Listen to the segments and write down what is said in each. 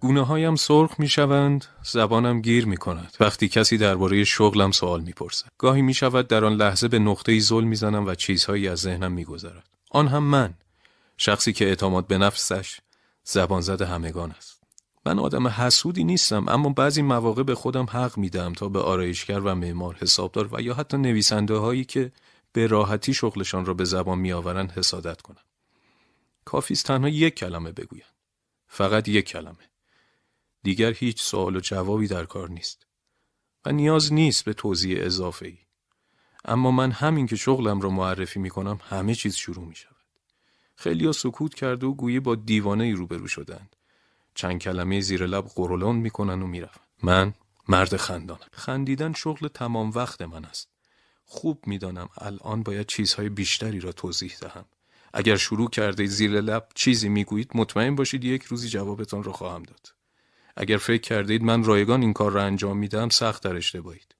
گونه هایم سرخ می شوند، زبانم گیر می کند. وقتی کسی درباره شغلم سوال می پرسد. گاهی می شود در آن لحظه به نقطه زل می زنم و چیزهایی از ذهنم می گذارد. آن هم من. شخصی که اعتماد به نفسش زبان زد همگان است. من آدم حسودی نیستم اما بعضی مواقع به خودم حق میدم تا به آرایشگر و معمار حسابدار و یا حتی نویسنده هایی که به راحتی شغلشان را به زبان میآورند حسادت کنم. کافیست تنها یک کلمه بگویم. فقط یک کلمه. دیگر هیچ سوال و جوابی در کار نیست. و نیاز نیست به توضیح اضافه ای. اما من همین که شغلم را معرفی می کنم همه چیز شروع می شود. خیلی ها سکوت کرده و گویی با دیوانه ای روبرو شدند. چند کلمه زیر لب قرولان می‌کنن و می‌روند. من مرد خندانم. خندیدن شغل تمام وقت من است. خوب می‌دانم الان باید چیزهای بیشتری را توضیح دهم. اگر شروع کرده زیر لب چیزی می‌گویید مطمئن باشید یک روزی جوابتان را خواهم داد. اگر فکر کردید من رایگان این کار را انجام میدم سخت در اشتباهید.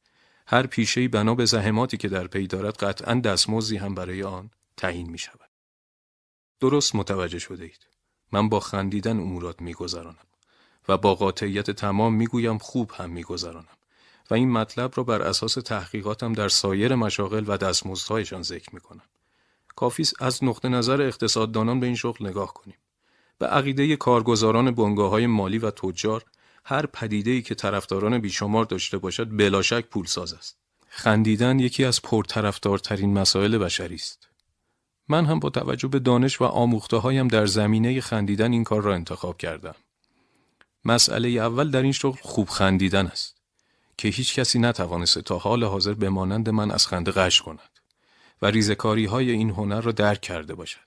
هر پیشه بنا به زحماتی که در پی دارد قطعا دستمزدی هم برای آن تعیین می شود. درست متوجه شده اید. من با خندیدن امورات میگذرانم و با قاطعیت تمام می‌گویم خوب هم میگذرانم و این مطلب را بر اساس تحقیقاتم در سایر مشاغل و دستمزدهایشان ذکر می‌کنم. کافی از نقطه نظر اقتصاددانان به این شغل نگاه کنیم. به عقیده کارگزاران بنگاه های مالی و تجار هر پدیده که طرفداران بیشمار داشته باشد بلاشک پولساز است. خندیدن یکی از پرطرفدارترین مسائل بشری است. من هم با توجه به دانش و آموخته هایم در زمینه خندیدن این کار را انتخاب کردم. مسئله اول در این شغل خوب خندیدن است که هیچ کسی نتوانسته تا حال حاضر به مانند من از خنده قش کند و ریزکاری های این هنر را درک کرده باشد.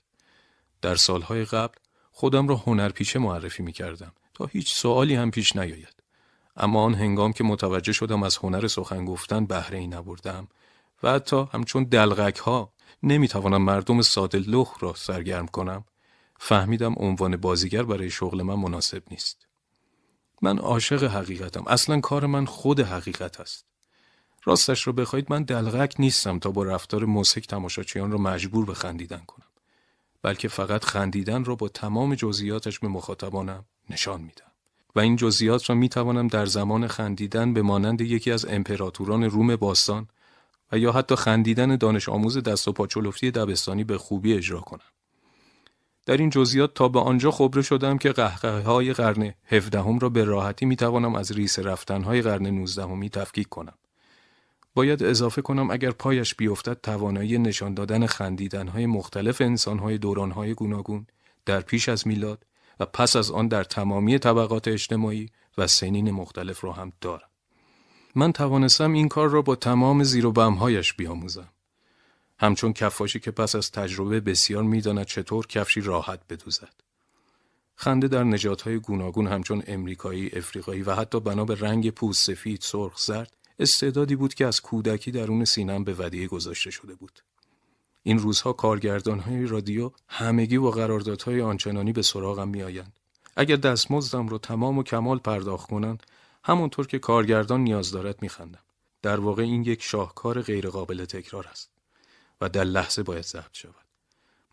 در سالهای قبل خودم را هنرپیشه معرفی می کردم تا هیچ سوالی هم پیش نیاید. اما آن هنگام که متوجه شدم از هنر سخن گفتن بهره ای نبردم و حتی همچون دلغک ها نمی توانم مردم ساده لخ را سرگرم کنم فهمیدم عنوان بازیگر برای شغل من مناسب نیست. من عاشق حقیقتم. اصلا کار من خود حقیقت است. راستش را بخواید من دلغک نیستم تا با رفتار موسیک تماشاچیان را مجبور به خندیدن کنم. بلکه فقط خندیدن را با تمام جزئیاتش به مخاطبانم نشان میدم. و این جزئیات را می توانم در زمان خندیدن به مانند یکی از امپراتوران روم باستان و یا حتی خندیدن دانش آموز دست و پاچولفتی دبستانی به خوبی اجرا کنم. در این جزئیات تا به آنجا خبره شدم که قهقه های قرن هفدهم را به راحتی می توانم از ریس رفتن های قرن نوزدهمی تفکیک کنم. باید اضافه کنم اگر پایش بیفتد توانایی نشان دادن خندیدن های مختلف انسان های دوران های گوناگون در پیش از میلاد و پس از آن در تمامی طبقات اجتماعی و سنین مختلف را هم دارم. من توانستم این کار را با تمام زیر و بمهایش بیاموزم. همچون کفاشی که پس از تجربه بسیار می‌داند چطور کفشی راحت بدوزد. خنده در نجات گوناگون همچون امریکایی، افریقایی و حتی بنا به رنگ پوست سفید، سرخ، زرد استعدادی بود که از کودکی درون سینم به ودیعه گذاشته شده بود. این روزها کارگردان های رادیو همگی و قراردادهای آنچنانی به سراغم میآیند. اگر دستمزدم رو تمام و کمال پرداخت کنند همونطور که کارگردان نیاز دارد میخندم. در واقع این یک شاهکار غیرقابل تکرار است و در لحظه باید ضبط شود.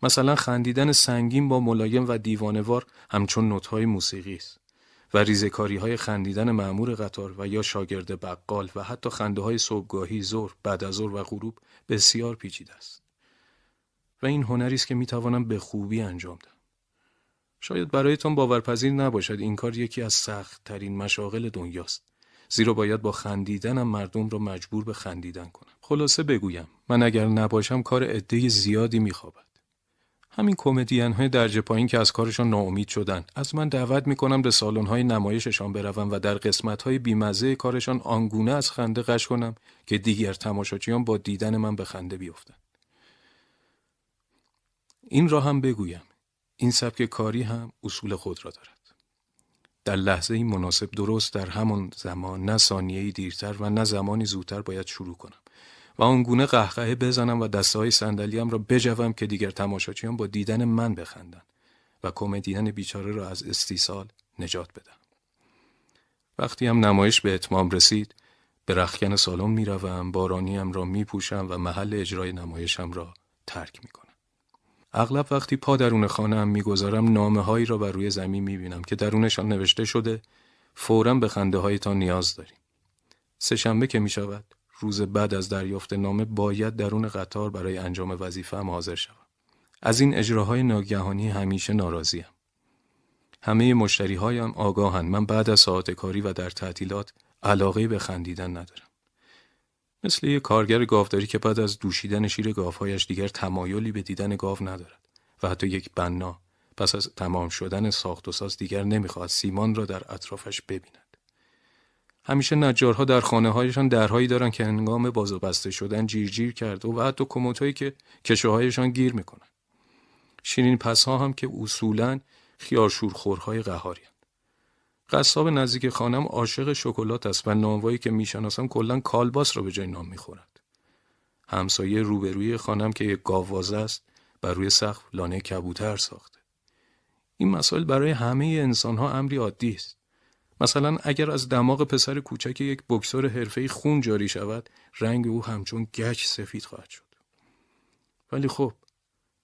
مثلا خندیدن سنگین با ملایم و دیوانوار همچون نوت‌های موسیقی است و ریزکاری های خندیدن معمور قطار و یا شاگرد بقال و حتی خنده های صبحگاهی ظهر بعد از ظهر و غروب بسیار پیچیده است. و این هنری است که می توانم به خوبی انجام دهم. شاید برایتان باورپذیر نباشد این کار یکی از سخت ترین مشاغل دنیاست زیرا باید با خندیدنم مردم را مجبور به خندیدن کنم. خلاصه بگویم من اگر نباشم کار عده زیادی میخوابد. همین کمدین های درجه پایین که از کارشان ناامید شدن. از من دعوت می‌کنم به سالن های نمایششان بروم و در قسمت های بیمزه کارشان آنگونه از خنده قش کنم که دیگر تماشاچیان با دیدن من به خنده بیفتند این را هم بگویم. این سبک کاری هم اصول خود را دارد. در لحظه مناسب درست در همان زمان نه ثانیه دیرتر و نه زمانی زودتر باید شروع کنم. و آنگونه قهقهه بزنم و دسته های صندلیام را بجوم که دیگر تماشاچیان با دیدن من بخندند و کمدین بیچاره را از استیصال نجات بدم. وقتی هم نمایش به اتمام رسید به رخکن سالن می روم، بارانیم را می پوشم و محل اجرای نمایشم را ترک می کنم. اغلب وقتی پا درون خانه هم می‌گذارم نامه هایی را بر روی زمین می‌بینم که درونشان نوشته شده فورا به خنده هایتان نیاز داریم. سهشنبه که می شود روز بعد از دریافت نامه باید درون قطار برای انجام وظیفه هم حاضر شوم. از این اجراهای ناگهانی همیشه ناراضیم. همه مشتری هایم آگاهند من بعد از ساعت کاری و در تعطیلات علاقه به خندیدن ندارم. مثل یک کارگر گاوداری که بعد از دوشیدن شیر گاوهایش دیگر تمایلی به دیدن گاو ندارد و حتی یک بنا پس از تمام شدن ساخت و ساز دیگر نمی‌خواهد سیمان را در اطرافش ببیند. همیشه نجارها در خانه هایشان درهایی دارند که هنگام باز و بسته شدن جیر جیر کرده و حتی کموتهایی که کشوهایشان گیر می‌کنند. شیرین پس ها هم که اصولا خیارشورخورهای قهاری قصاب نزدیک خانم عاشق شکلات است و نانوایی که می‌شناسم کلا کالباس را به جای نام می‌خورد همسایه روبروی خانم که یک گاووازه است بر روی سقف لانه کبوتر ساخته. این مسائل برای همه انسان ها امری عادی است. مثلا اگر از دماغ پسر کوچک یک بکسور حرفه‌ای خون جاری شود رنگ او همچون گچ سفید خواهد شد ولی خب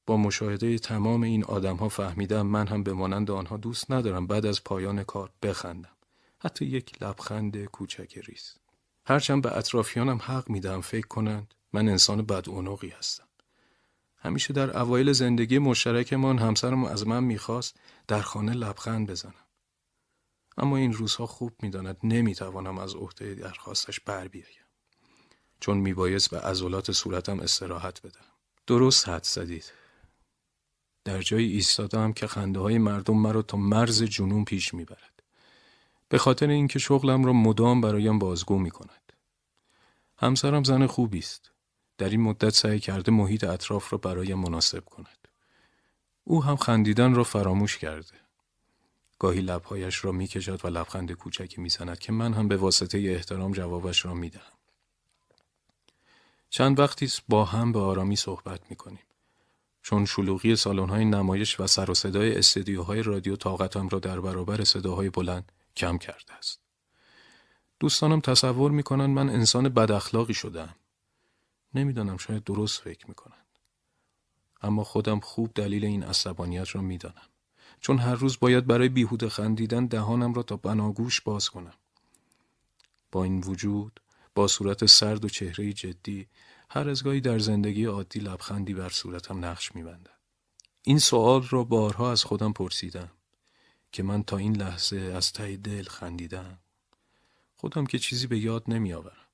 با مشاهده تمام این آدم ها فهمیدم من هم به مانند آنها دوست ندارم بعد از پایان کار بخندم. حتی یک لبخند کوچک ریز. هرچند به اطرافیانم حق میدم فکر کنند من انسان بدعنقی هستم. همیشه در اوایل زندگی مشترکمان همسرم از من می‌خواست در خانه لبخند بزنم. اما این روزها خوب می‌داند نمی‌توانم از عهده درخواستش بر بیایم. چون میبایست به عضلات صورتم استراحت بدم. درست حد زدید. در جایی ایستادم که خنده های مردم مرا تا مرز جنون پیش می‌برد. به خاطر اینکه شغلم را مدام برایم بازگو می کند. همسرم زن خوبی است. در این مدت سعی کرده محیط اطراف را برایم مناسب کند. او هم خندیدن را فراموش کرده. گاهی لبهایش را می‌کشد و لبخند کوچکی می‌زند که من هم به واسطه احترام جوابش را می‌دهم. چند وقتی با هم به آرامی صحبت می‌کنیم. چون شلوغی های نمایش و سر و صدای استدیوهای رادیو طاقتم را در برابر صداهای بلند کم کرده است. دوستانم تصور می‌کنند من انسان بد اخلاقی شدم. نمی‌دانم شاید درست فکر می‌کنند. اما خودم خوب دلیل این عصبانیت را می‌دانم. چون هر روز باید برای بیهوده خندیدن دهانم را تا بناگوش باز کنم. با این وجود با صورت سرد و چهره جدی هر از گاهی در زندگی عادی لبخندی بر صورتم نقش میبندد. این سوال را بارها از خودم پرسیدم که من تا این لحظه از ته دل خندیدم. خودم که چیزی به یاد نمیآورم.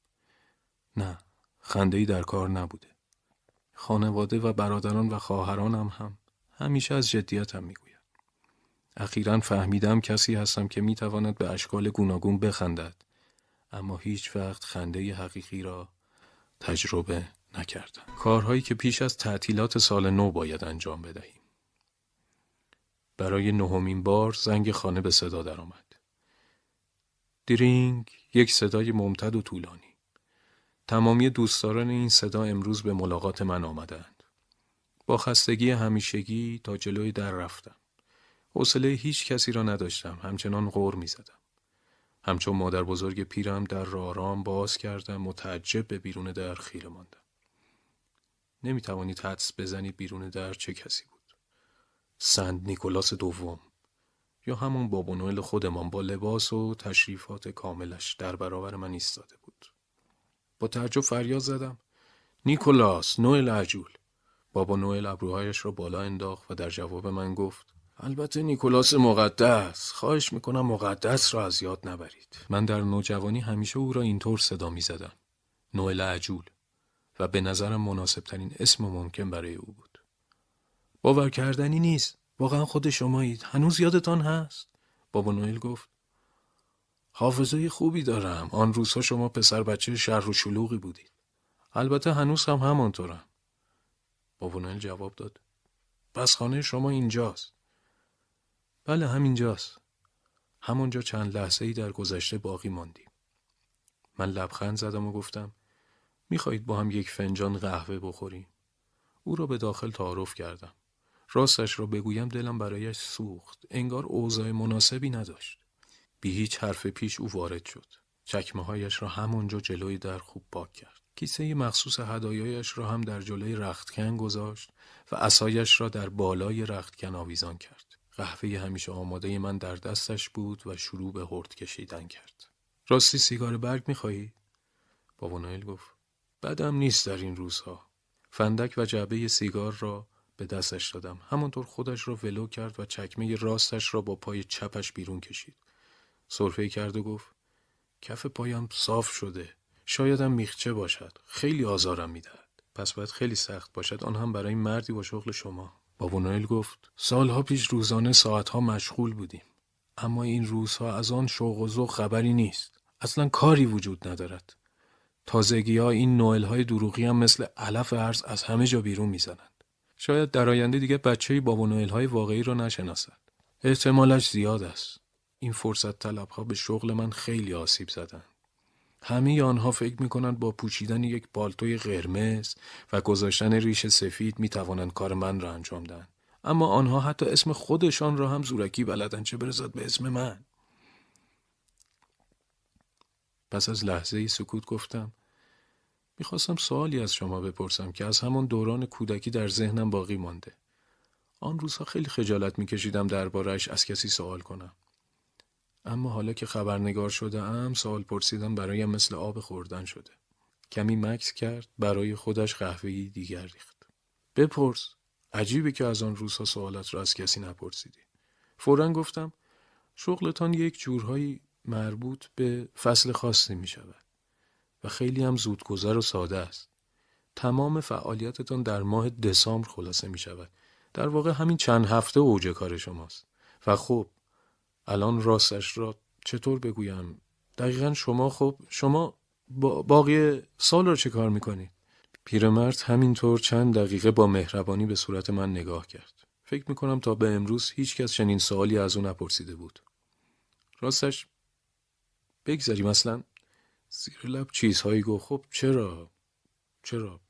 نه، خنده در کار نبوده. خانواده و برادران و خواهرانم هم همیشه از جدیتم می‌گوید. اخیرا فهمیدم کسی هستم که می‌تواند به اشکال گوناگون بخندد اما هیچ وقت خنده حقیقی را تجربه نکردم. کارهایی که پیش از تعطیلات سال نو باید انجام بدهیم. برای نهمین بار زنگ خانه به صدا درآمد. دیرینگ یک صدای ممتد و طولانی. تمامی دوستداران این صدا امروز به ملاقات من آمدند. با خستگی همیشگی تا جلوی در رفتم. حوصله هیچ کسی را نداشتم. همچنان غور می زدم. همچون مادر بزرگ پیرم در رارام باز کردم متعجب به بیرون در خیره ماندم. نمی توانید حدس بزنید بیرون در چه کسی بود. سند نیکولاس دوم یا همون بابا نوئل خودمان با لباس و تشریفات کاملش در برابر من ایستاده بود. با تعجب فریاد زدم نیکولاس نوئل عجول بابا نوئل ابروهایش را بالا انداخت و در جواب من گفت البته نیکولاس مقدس. خواهش می‌کنم مقدس را از یاد نبرید. من در نوجوانی همیشه او را اینطور صدا می‌زدم. نوئل عجول و به نظرم مناسب ترین اسم ممکن برای او بود. باور کردنی نیست. واقعا خود شمایید. هنوز یادتان هست؟ بابا نوئل گفت. حافظه خوبی دارم. آن روزها شما پسر بچه شهر و شلوغی بودید. البته هنوز هم همانطورم. بابا نوئل جواب داد. پس خانه شما اینجاست. بله همینجاست. همونجا چند لحظه ای در گذشته باقی ماندیم. من لبخند زدم و گفتم می‌خواهید با هم یک فنجان قهوه بخوریم؟ او را به داخل تعارف کردم. راستش را بگویم دلم برایش سوخت. انگار اوضاع مناسبی نداشت. بی هیچ حرف پیش او وارد شد. چکمه هایش را همونجا جلوی در خوب پاک کرد. کیسه مخصوص هدایایش را هم در جلوی رختکن گذاشت و اسایش را در بالای رختکن آویزان کرد. قهوه همیشه آماده من در دستش بود و شروع به هرد کشیدن کرد. راستی سیگار برگ می‌خواهی؟ بابا نایل گفت بدم نیست در این روزها. فندک و جعبه سیگار را به دستش دادم. همانطور خودش را ولو کرد و چکمه راستش را با پای چپش بیرون کشید. صرفه کرد و گفت کف پایم صاف شده. شایدم میخچه باشد. خیلی آزارم می‌دهد. پس باید خیلی سخت باشد آن هم برای مردی با شغل شما. بابا گفت سالها پیش روزانه ساعتها مشغول بودیم. اما این روزها از آن شوق و ذوق خبری نیست. اصلا کاری وجود ندارد. تازگی ها این نوئل های دروغی هم مثل علف ارز از همه جا بیرون می‌زنند. شاید در آینده دیگه بچه بابا نوئل های واقعی را نشناسد. احتمالش زیاد است. این فرصت طلب ها به شغل من خیلی آسیب زدند. همه آنها فکر می کنند با پوشیدن یک بالتوی قرمز و گذاشتن ریش سفید می توانند کار من را انجام دهند. اما آنها حتی اسم خودشان را هم زورکی بلدن چه برسد به اسم من. پس از لحظه سکوت گفتم می‌خواستم سوالی از شما بپرسم که از همان دوران کودکی در ذهنم باقی مانده. آن روزها خیلی خجالت میکشیدم دربارهش از کسی سوال کنم. اما حالا که خبرنگار شده ام سوال پرسیدن برایم مثل آب خوردن شده. کمی مکس کرد برای خودش قهوه‌ای دیگر ریخت. بپرس. عجیبه که از آن روزها سوالات را از کسی نپرسیدی. فورا گفتم شغلتان یک جورهایی مربوط به فصل خاصی می شود و خیلی هم زودگذر و ساده است. تمام فعالیتتان در ماه دسامبر خلاصه می شود. در واقع همین چند هفته اوج کار شماست. و خب الان راستش را چطور بگویم؟ دقیقا شما خب شما باقی سال را چه کار می‌کنید پیرمرد همینطور چند دقیقه با مهربانی به صورت من نگاه کرد. فکر می‌کنم تا به امروز هیچ کس چنین سوالی از او نپرسیده بود. راستش بگذاریم اصلا. زیر لب چیزهایی گفت. خب چرا؟ چرا؟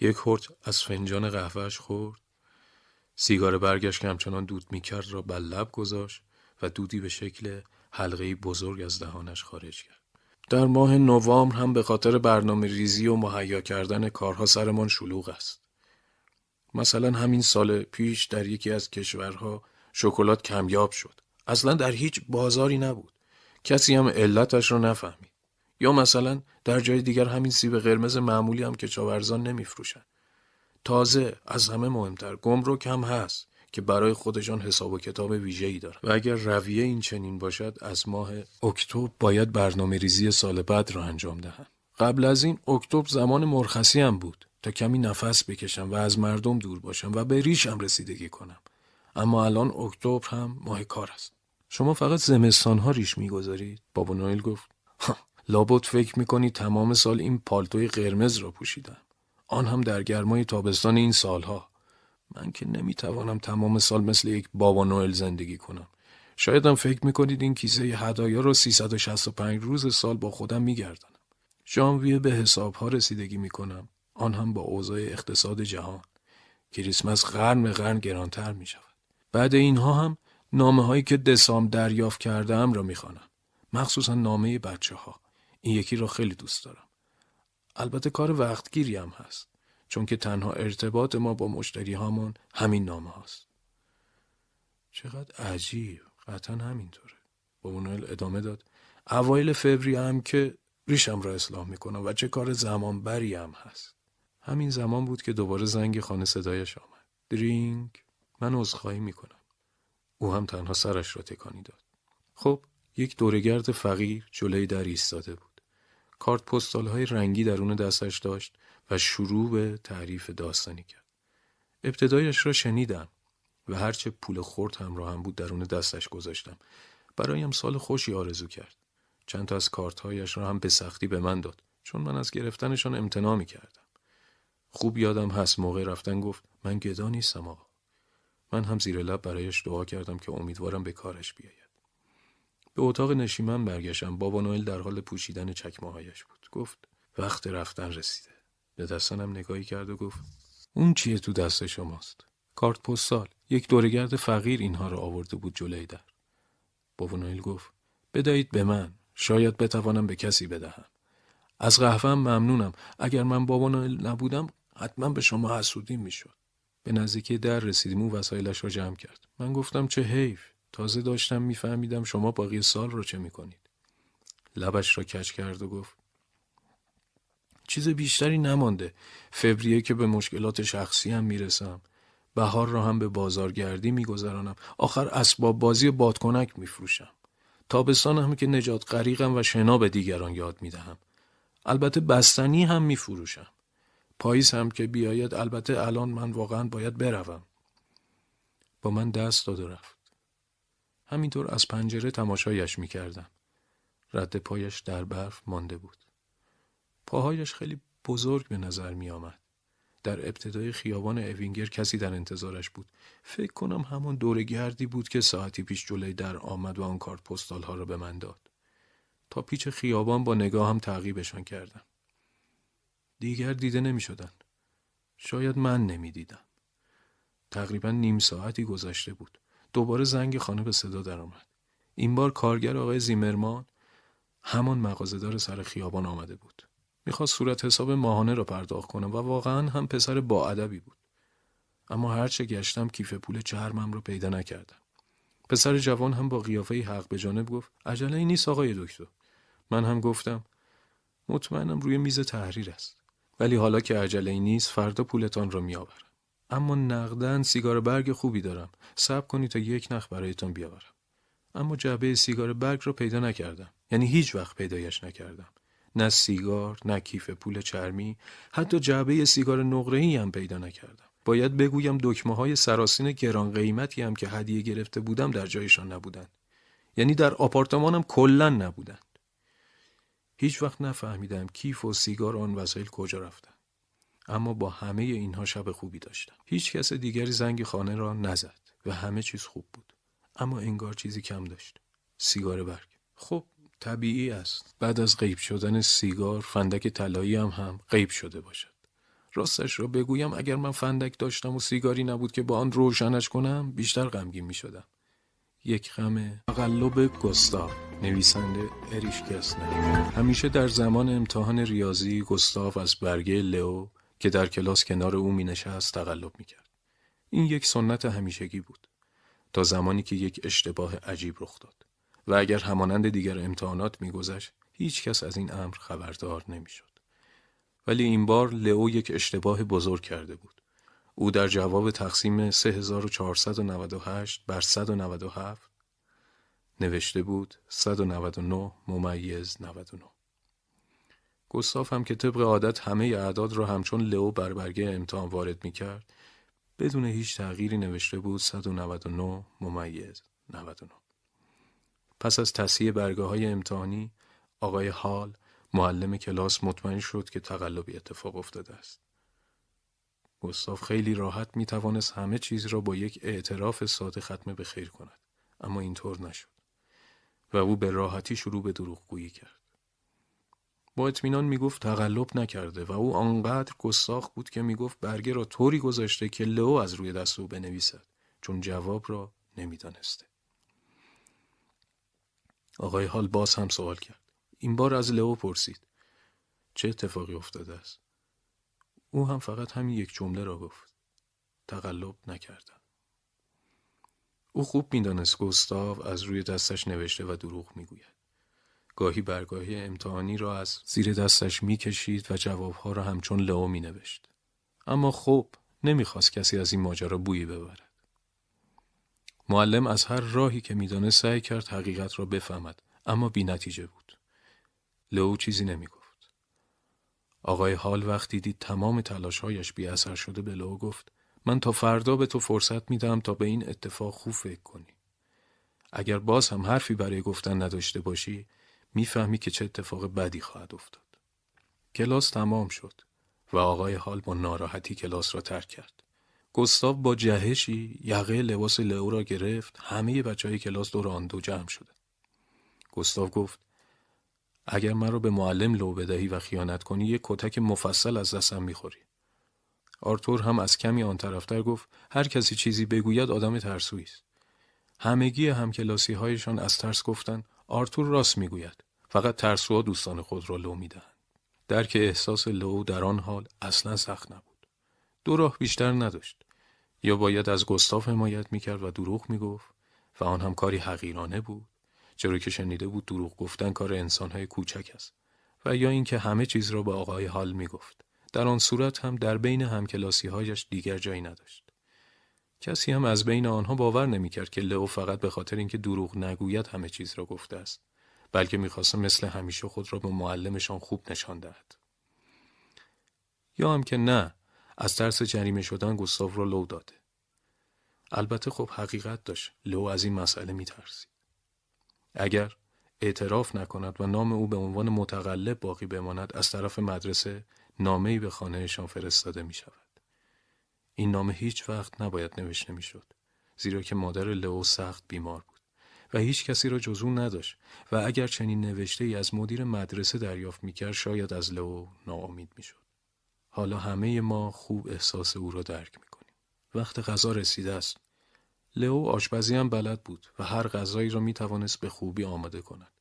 یک هرت از فنجان قهوهش خورد. سیگار برگشت که همچنان دود می‌کرد را بر لب گذاشت. و دودی به شکل حلقه بزرگ از دهانش خارج کرد. در ماه نوامبر هم به خاطر برنامه ریزی و مهیا کردن کارها سرمان شلوغ است. مثلا همین سال پیش در یکی از کشورها شکلات کمیاب شد. اصلا در هیچ بازاری نبود. کسی هم علتش را نفهمید. یا مثلا در جای دیگر همین سیب قرمز معمولی هم که چاورزان نمیفروشند. تازه از همه مهمتر گمرک هم هست که برای خودشان حساب و کتاب ویژه‌ای دارند و اگر رویه این چنین باشد از ماه اکتبر باید برنامه ریزی سال بعد را انجام دهند قبل از این اکتبر زمان مرخصی هم بود تا کمی نفس بکشم و از مردم دور باشم و به ریشم رسیدگی کنم. اما الان اکتبر هم ماه کار است. شما فقط زمستان ها ریش می‌گذارید؟ بابا نایل گفت لابد فکر می‌کنی تمام سال این پالتوی قرمز را پوشیدم. آن هم در گرمای تابستان این سالها. من که نمی‌توانم تمام سال مثل یک بابا نوئل زندگی کنم. شایدم فکر می‌کنید این کیسه هدایا رو 365 روز سال با خودم میگردنم. ژانویه به حسابها رسیدگی می‌کنم. آن هم با اوضاع اقتصاد جهان. کریسمس قرن به قرن گرانتر می شود. بعد اینها هم نامه هایی که دسام دریافت کردم را می‌خوانم. مخصوصا نامه بچه ها. این یکی را خیلی دوست دارم. البته کار وقتگیری هم هست. چون که تنها ارتباط ما با مشتری هامون همین نامه هاست. چقدر عجیب. قطعا همینطوره. بابونوئل ادامه داد. اوایل فوریه هم که ریشم را اصلاح می‌کنم و چه کار زمان بری هم هست. همین زمان بود که دوباره زنگ خانه صدایش آمد. درینگ. من عذرخواهی می‌کنم. او هم تنها سرش را تکانی داد. خب یک دورگرد فقیر جلوی در ایستاده بود. کارت پستال های رنگی درون دستش داشت. و شروع به تعریف داستانی کرد. ابتدایش را شنیدم و هرچه پول خورد همراه هم بود درون دستش گذاشتم. برایم سال خوشی آرزو کرد. چند تا از کارتهایش را هم به سختی به من داد چون من از گرفتنشان امتناع می کردم. خوب یادم هست موقع رفتن گفت من گدا نیستم آقا. من هم زیر لب برایش دعا کردم که امیدوارم به کارش بیاید. به اتاق نشیمن برگشتم بابا نوئل در حال پوشیدن چکمه هایش بود. گفت وقت رفتن رسیده. به دستانم نگاهی کرد و گفت اون چیه تو دست شماست؟ کارت پستال. یک دورگرد فقیر اینها رو آورده بود جلوی در. بابا گفت بدهید به من. شاید بتوانم به کسی بدهم. از قهوه ممنونم. اگر من بابا نوئل نبودم حتما به شما حسودی می‌شد. به نزدیکی در رسیدیم او وسایلش را جمع کرد. من گفتم چه حیف. تازه داشتم میفهمیدم شما باقی سال رو چه می‌کنید. لبش را کچ کرد و گفت چیز بیشتری نمانده. فوریه که به مشکلات شخصی هم می‌رسم. بهار را هم به بازارگردی میگذرانم. آخر اسباب بازی بادکنک میفروشم. تابستان هم که نجات غریقم و شنا به دیگران یاد می‌دهم. البته بستنی هم میفروشم. پاییز هم که بیاید البته الان من واقعا باید بروم. با من دست داد رفت. همینطور از پنجره تماشایش می‌کردم. رد پایش در برف مانده بود. پاهایش خیلی بزرگ به نظر می آمد. در ابتدای خیابان اوینگر کسی در انتظارش بود. فکر کنم همون دور گردی بود که ساعتی پیش جلوی در آمد و آن کارت پستال ها را به من داد. تا پیچ خیابان با نگاه هم تعقیبشان کردم. دیگر دیده نمی شدن. شاید من نمی دیدم. تقریبا نیم ساعتی گذشته بود. دوباره زنگ خانه به صدا درآمد. این بار کارگر آقای زیمرمان همان مغازهدار سر خیابان آمده بود. می‌خواست صورت حساب ماهانه را پرداخت کنم و واقعا هم پسر با ادبی بود. اما هرچه گشتم کیف پول چرمم را پیدا نکردم. پسر جوان هم با قیافه حق به جانب گفت عجله نیست آقای دکتر. من هم گفتم مطمئنم روی میز تحریر است. ولی حالا که عجله نیست فردا پولتان را میآورم. اما نقدن سیگار برگ خوبی دارم. صبر کنید تا یک نخ برایتان بیاورم. اما جعبه سیگار برگ را پیدا نکردم. یعنی هیچ وقت پیدایش نکردم. نه سیگار، نه کیف پول چرمی، حتی جعبه سیگار نقره‌ای هم پیدا نکردم. باید بگویم دکمه های سراسین گران قیمتی هم که هدیه گرفته بودم در جایشان نبودند. یعنی در آپارتمانم کلا نبودند. هیچ وقت نفهمیدم کیف و سیگار آن وسایل کجا رفتن. اما با همه اینها شب خوبی داشتم. هیچ کس دیگری زنگ خانه را نزد و همه چیز خوب بود. اما انگار چیزی کم داشت. سیگار برگ. خب طبیعی است. بعد از غیب شدن سیگار فندک طلایی هم هم غیب شده باشد. راستش را بگویم اگر من فندک داشتم و سیگاری نبود که با آن روشنش کنم بیشتر غمگین می شدم یک غم تقلب گستاف نویسنده اریش گسنر همیشه در زمان امتحان ریاضی گستاف از برگه لئو که در کلاس کنار او می نشست تقلب می کرد. این یک سنت همیشگی بود. تا زمانی که یک اشتباه عجیب رخ داد. و اگر همانند دیگر امتحانات میگذشت هیچ کس از این امر خبردار نمی‌شد. ولی این بار لئو یک اشتباه بزرگ کرده بود. او در جواب تقسیم 3498 بر 197 نوشته بود 199 ممیز 99. گستاف هم که طبق عادت همه اعداد را همچون لئو بر برگه امتحان وارد می کرد بدون هیچ تغییری نوشته بود 199 ممیز 99. پس از تصحیح برگه های امتحانی آقای حال معلم کلاس مطمئن شد که تقلبی اتفاق افتاده است. گستاف خیلی راحت می توانست همه چیز را با یک اعتراف ساده ختم به خیر کند. اما اینطور نشد. و او به راحتی شروع به دروغگویی کرد. با اطمینان می‌گفت تقلب نکرده و او آنقدر گستاخ بود که می‌گفت برگه را طوری گذاشته که لئو از روی دست او بنویسد چون جواب را نمی‌دانسته. آقای حال باز هم سوال کرد. این بار از لئو پرسید. چه اتفاقی افتاده است؟ او هم فقط همین یک جمله را گفت. تقلب نکردم. او خوب می‌دانست گستاو از روی دستش نوشته و دروغ می‌گوید. گاهی برگاهی امتحانی را از زیر دستش می‌کشید و جوابها را همچون لئو مینوشت. اما خب نمی‌خواست کسی از این ماجرا بویی ببرد. معلم از هر راهی که میدانه سعی کرد حقیقت را بفهمد اما بی نتیجه بود. لو چیزی نمی گفت. آقای حال وقتی دید تمام تلاشهایش بی اثر شده به لو گفت من تا فردا به تو فرصت میدم تا به این اتفاق خوب فکر کنی. اگر باز هم حرفی برای گفتن نداشته باشی می‌فهمی که چه اتفاق بدی خواهد افتاد. کلاس تمام شد و آقای حال با ناراحتی کلاس را ترک کرد. گستاو با جهشی یقه لباس لئو را گرفت همه بچه های کلاس دور آن دو جمع شده گستاو گفت اگر من رو به معلم لو بدهی و خیانت کنی یک کتک مفصل از دستم می‌خوری آرتور هم از کمی آن طرفتر گفت هر کسی چیزی بگوید آدم ترسویی است همگی همکلاسی هایشان از ترس گفتند آرتور راست می‌گوید فقط ترسوها دوستان خود را لو می‌دهند درک احساس لو در آن حال اصلا سخت نبود. دو راه بیشتر نداشت. یا باید از گستاف حمایت می‌کرد و دروغ می‌گفت و آن هم کاری حقیرانه بود چرا که شنیده بود دروغ گفتن کار انسانهای کوچک است و یا اینکه همه چیز را به آقای حال می‌گفت. در آن صورت هم در بین همکلاسی هایش دیگر جایی نداشت. کسی هم از بین آنها باور نمی‌کرد که لئو فقط به خاطر اینکه دروغ نگوید همه چیز را گفته است بلکه می‌خواست مثل همیشه خود را به معلمشان خوب نشان دهد. یا هم که نه از ترس جریمه شدن گستاو را لو داده البته خب حقیقت داشت لو از این مسئله میترسید اگر اعتراف نکند و نام او به عنوان متقلب باقی بماند از طرف مدرسه نامه‌ای به خانهشان فرستاده می شود. این نامه هیچ وقت نباید نوشته می شد. زیرا که مادر لئو سخت بیمار بود و هیچ کسی را جزو نداشت و اگر چنین نوشته ای از مدیر مدرسه دریافت می کرد شاید از لئو ناامید می شد. حالا همه ما خوب احساس او را درک می کنیم. وقت غذا رسیده است. لئو آشپزی هم بلد بود و هر غذایی را می توانست به خوبی آماده کند.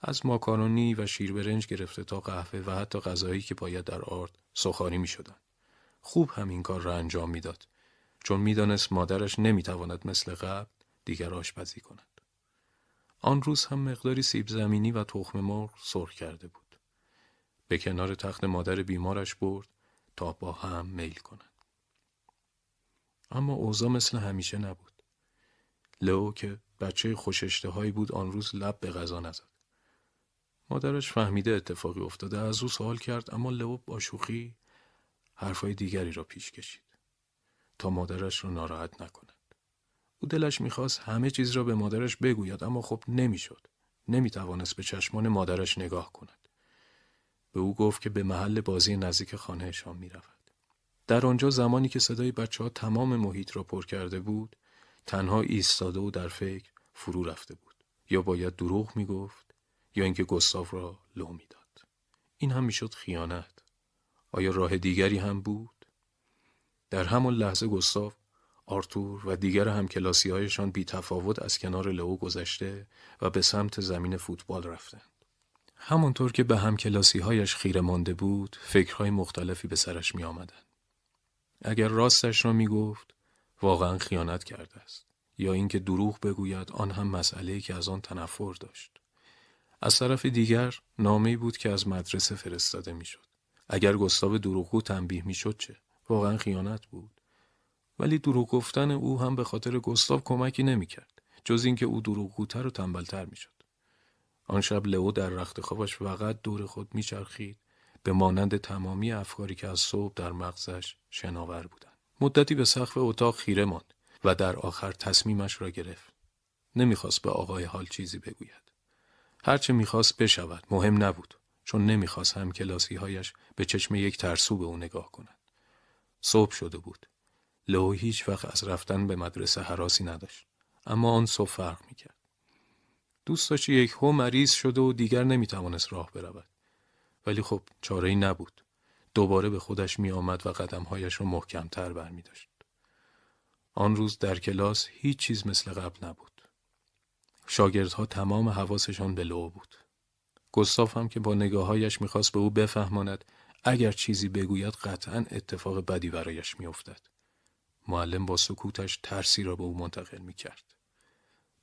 از ماکارونی و شیر برنج گرفته تا قهوه و حتی غذایی که باید در آرد سخاری می شدن. خوب همین کار را انجام می‌داد چون می‌دانست مادرش نمی‌تواند مثل قبل دیگر آشپزی کند. آن روز هم مقداری سیب زمینی و تخم مرغ سرخ کرده بود. به کنار تخت مادر بیمارش برد تا با هم میل کنند. اما اوضاع مثل همیشه نبود. لئو که بچه خوششته بود آن روز لب به غذا نزد. مادرش فهمیده اتفاقی افتاده از او سوال کرد اما لئو با شوخی حرفای دیگری را پیش کشید تا مادرش را ناراحت نکند. او دلش می‌خواست همه چیز را به مادرش بگوید اما خب نمی‌شد. نمی‌توانست به چشمان مادرش نگاه کند. به او گفت که به محل بازی نزدیک خانهشان می‌رود. در آنجا زمانی که صدای بچه ها تمام محیط را پر کرده بود تنها ایستاده و در فکر فرو رفته بود یا باید دروغ می‌گفت یا اینکه گستاف را لو می‌داد این هم می‌شد خیانت آیا راه دیگری هم بود در همان لحظه گستاف آرتور و دیگر همکلاسی هایشان بی تفاوت از کنار لئو گذشته و به سمت زمین فوتبال رفتند. همانطور که به همکلاسی هایش خیره مانده بود، فکرهای مختلفی به سرش می آمدن. اگر راستش را می گفت، واقعا خیانت کرده است. یا اینکه دروغ بگوید آن هم مسئله که از آن تنفر داشت. از طرف دیگر نامه بود که از مدرسه فرستاده می‌شد. اگر گستاو دروغگو تنبیه می‌شد چه؟ واقعا خیانت بود. ولی دروغ گفتن او هم به خاطر گستاو کمکی نمی‌کرد. جز اینکه او دروغگوتر و تنبلتر می‌شد. آن شب لئو در رخت خوابش فقط دور خود میچرخید به مانند تمامی افکاری که از صبح در مغزش شناور بودند. مدتی به سقف اتاق خیره ماند و در آخر تصمیمش را گرفت. نمی‌خواست به آقای حال چیزی بگوید. هرچه می‌خواست بشود مهم نبود چون نمی‌خواست هم کلاسی هایش به چشم یک ترسو به او نگاه کند. صبح شده بود. لو هیچ وقت از رفتن به مدرسه حراسی نداشت. اما آن صبح فرق می‌کرد. دوست داشت یک هو مریض شده و دیگر نمی‌توانست راه برود. ولی خب چاره ای نبود. دوباره به خودش می آمد و قدمهایش را محکمتر برمی داشت. آن روز در کلاس هیچ چیز مثل قبل نبود. شاگردها تمام حواسشان به لو بود. گستاف هم که با نگاههایش می‌خواست به او بفهماند اگر چیزی بگوید قطعا اتفاق بدی برایش میافتد. معلم با سکوتش ترسی را به او منتقل می‌کرد.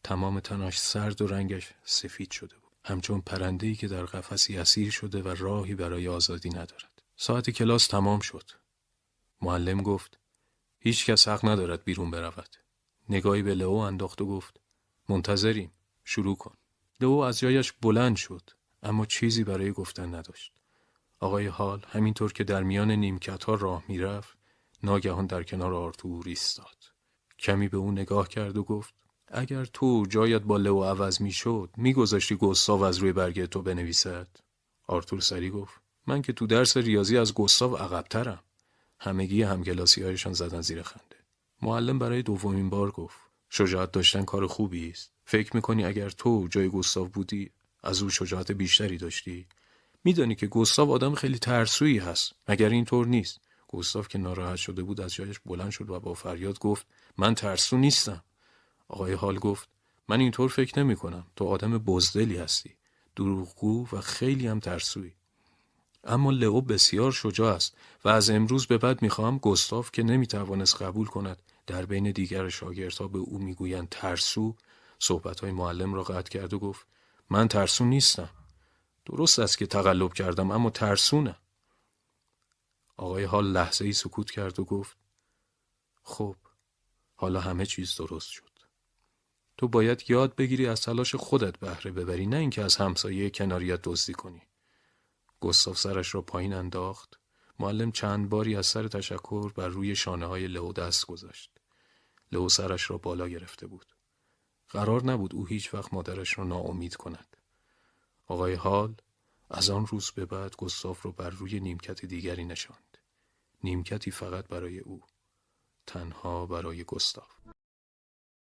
تمام تناش سرد و رنگش سفید شده بود. همچون پرنده‌ای که در قفسی اسیر شده و راهی برای آزادی ندارد. ساعت کلاس تمام شد. معلم گفت هیچ کس حق ندارد بیرون برود. نگاهی به لئو انداخت و گفت منتظریم. شروع کن. لئو از جایش بلند شد. اما چیزی برای گفتن نداشت. آقای حال همینطور که در میان نیمکت ها راه می‌رفت ناگهان در کنار آرتور ایستاد. کمی به او نگاه کرد و گفت اگر تو جایت با لو عوض می‌شد میگذاشتی گستاو از روی برگه تو بنویسد؟ آرتور سری گفت من که تو درس ریاضی از گستاو عقبترم. همگی همگلاسی هایشان زدن زیر خنده. معلم برای دومین بار گفت شجاعت داشتن کار خوبی است. فکر می‌کنی اگر تو جای گستاو بودی از او شجاعت بیشتری داشتی؟ میدانی که گستاو آدم خیلی ترسویی هست. مگر اینطور نیست؟ گستاو که ناراحت شده بود از جایش بلند شد و با فریاد گفت من ترسو نیستم. آقای حال گفت من اینطور فکر نمی کنم. تو آدم بزدلی هستی. دروغگو و خیلی هم ترسویی. اما لئو بسیار شجاع است و از امروز به بعد می‌خواهم گستاف که نمی‌توانست قبول کند در بین دیگر شاگردها به او می‌گویند ترسو. صحبتهای معلم را قطع کرد و گفت من ترسو نیستم. درست است که تقلب کردم اما ترسونه آقای حال لحظه ای سکوت کرد و گفت خب حالا همه چیز درست شد. تو باید یاد بگیری از تلاش خودت بهره ببری نه اینکه از همسایه کناریت دزدی کنی. گستاف سرش را پایین انداخت. معلم چند باری از سر تشکر بر روی شانه های لئو دست گذاشت. لئو سرش را بالا گرفته بود. قرار نبود او هیچ وقت مادرش را ناامید کند. آقای حال از آن روز به بعد گستاف را بر روی نیمکت دیگری نشاند. نیمکتی فقط برای او تنها برای گستاف